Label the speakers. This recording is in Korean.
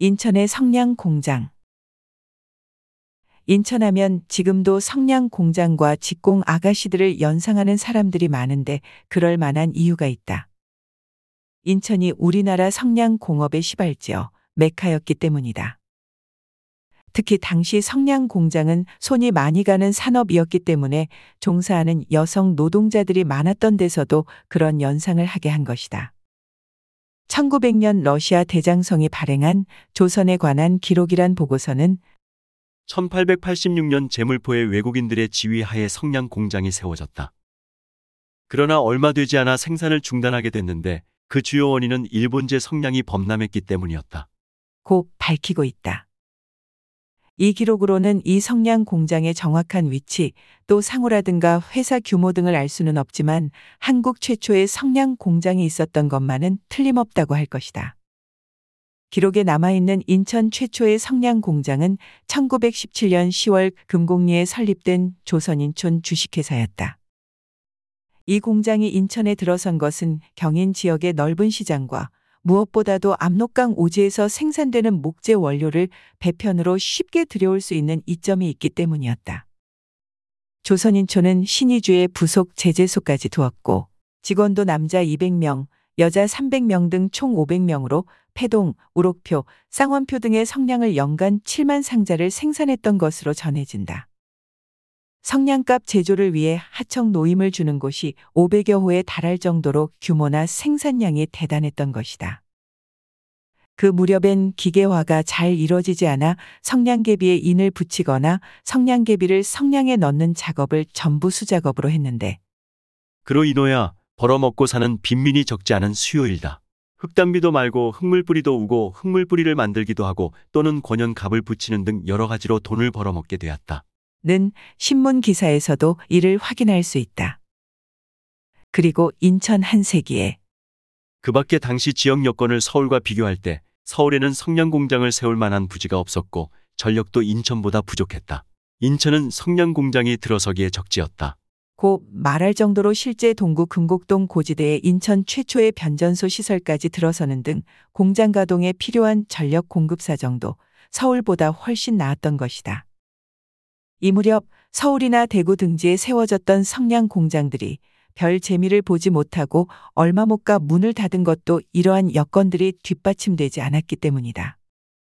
Speaker 1: 인천의 성냥 공장. 인천하면 지금도 성냥 공장과 직공 아가씨들을 연상하는 사람들이 많은데 그럴 만한 이유가 있다. 인천이 우리나라 성냥 공업의 시발지어 메카였기 때문이다. 특히 당시 성냥 공장은 손이 많이 가는 산업이었기 때문에 종사하는 여성 노동자들이 많았던 데서도 그런 연상을 하게 한 것이다. 1900년 러시아 대장성이 발행한 조선에 관한 기록이란 보고서는
Speaker 2: 1886년 제물포의 외국인들의 지휘하에 성냥 공장이 세워졌다. 그러나 얼마 되지 않아 생산을 중단하게 됐는데 그 주요 원인은 일본제 성냥이 범람했기 때문이었다.
Speaker 1: 고 밝히고 있다. 이 기록으로는 이 성냥 공장의 정확한 위치, 또 상호라든가 회사 규모 등을 알 수는 없지만 한국 최초의 성냥 공장이 있었던 것만은 틀림없다고 할 것이다. 기록에 남아있는 인천 최초의 성냥 공장은 1917년 10월 금곡리에 설립된 조선인촌 주식회사였다. 이 공장이 인천에 들어선 것은 경인 지역의 넓은 시장과 무엇보다도 압록강 오지에서 생산되는 목재 원료를 배편으로 쉽게 들여올 수 있는 이점이 있기 때문이었다. 조선인초는 신의주의 부속 제재소까지 두었고 직원도 남자 200명, 여자 300명 등 총 500명으로 패동, 우록표, 쌍원표 등의 성냥을 연간 7만 상자를 생산했던 것으로 전해진다. 성냥갑 제조를 위해 하청 노임을 주는 곳이 500여 호에 달할 정도로 규모나 생산량이 대단했던 것이다. 그 무렵엔 기계화가 잘 이뤄지지 않아 성냥개비에 인을 붙이거나 성냥개비를 성냥에 넣는 작업을 전부 수작업으로 했는데
Speaker 2: 그로 인하여 벌어먹고 사는 빈민이 적지 않은 수요일다. 흙담비도 말고 흙물뿌리도 우고 흙물뿌리를 만들기도 하고 또는 권연갑을 붙이는 등 여러 가지로 돈을 벌어먹게 되었다.
Speaker 1: 는 신문 기사에서도 이를 확인할 수 있다. 그리고 인천 한세기에
Speaker 2: 그 밖에 당시 지역 여건을 서울과 비교할 때 서울에는 성냥 공장을 세울 만한 부지가 없었고 전력도 인천보다 부족했다. 인천은 성냥 공장이 들어서기에 적지였다.
Speaker 1: 고 말할 정도로 실제 동구 금곡동 고지대에 인천 최초의 변전소 시설까지 들어서는 등 공장 가동에 필요한 전력 공급 사정도 서울보다 훨씬 나았던 것이다. 이 무렵 서울이나 대구 등지에 세워졌던 성냥 공장들이 별 재미를 보지 못하고 얼마 못 가 문을 닫은 것도 이러한 여건들이 뒷받침되지 않았기 때문이다.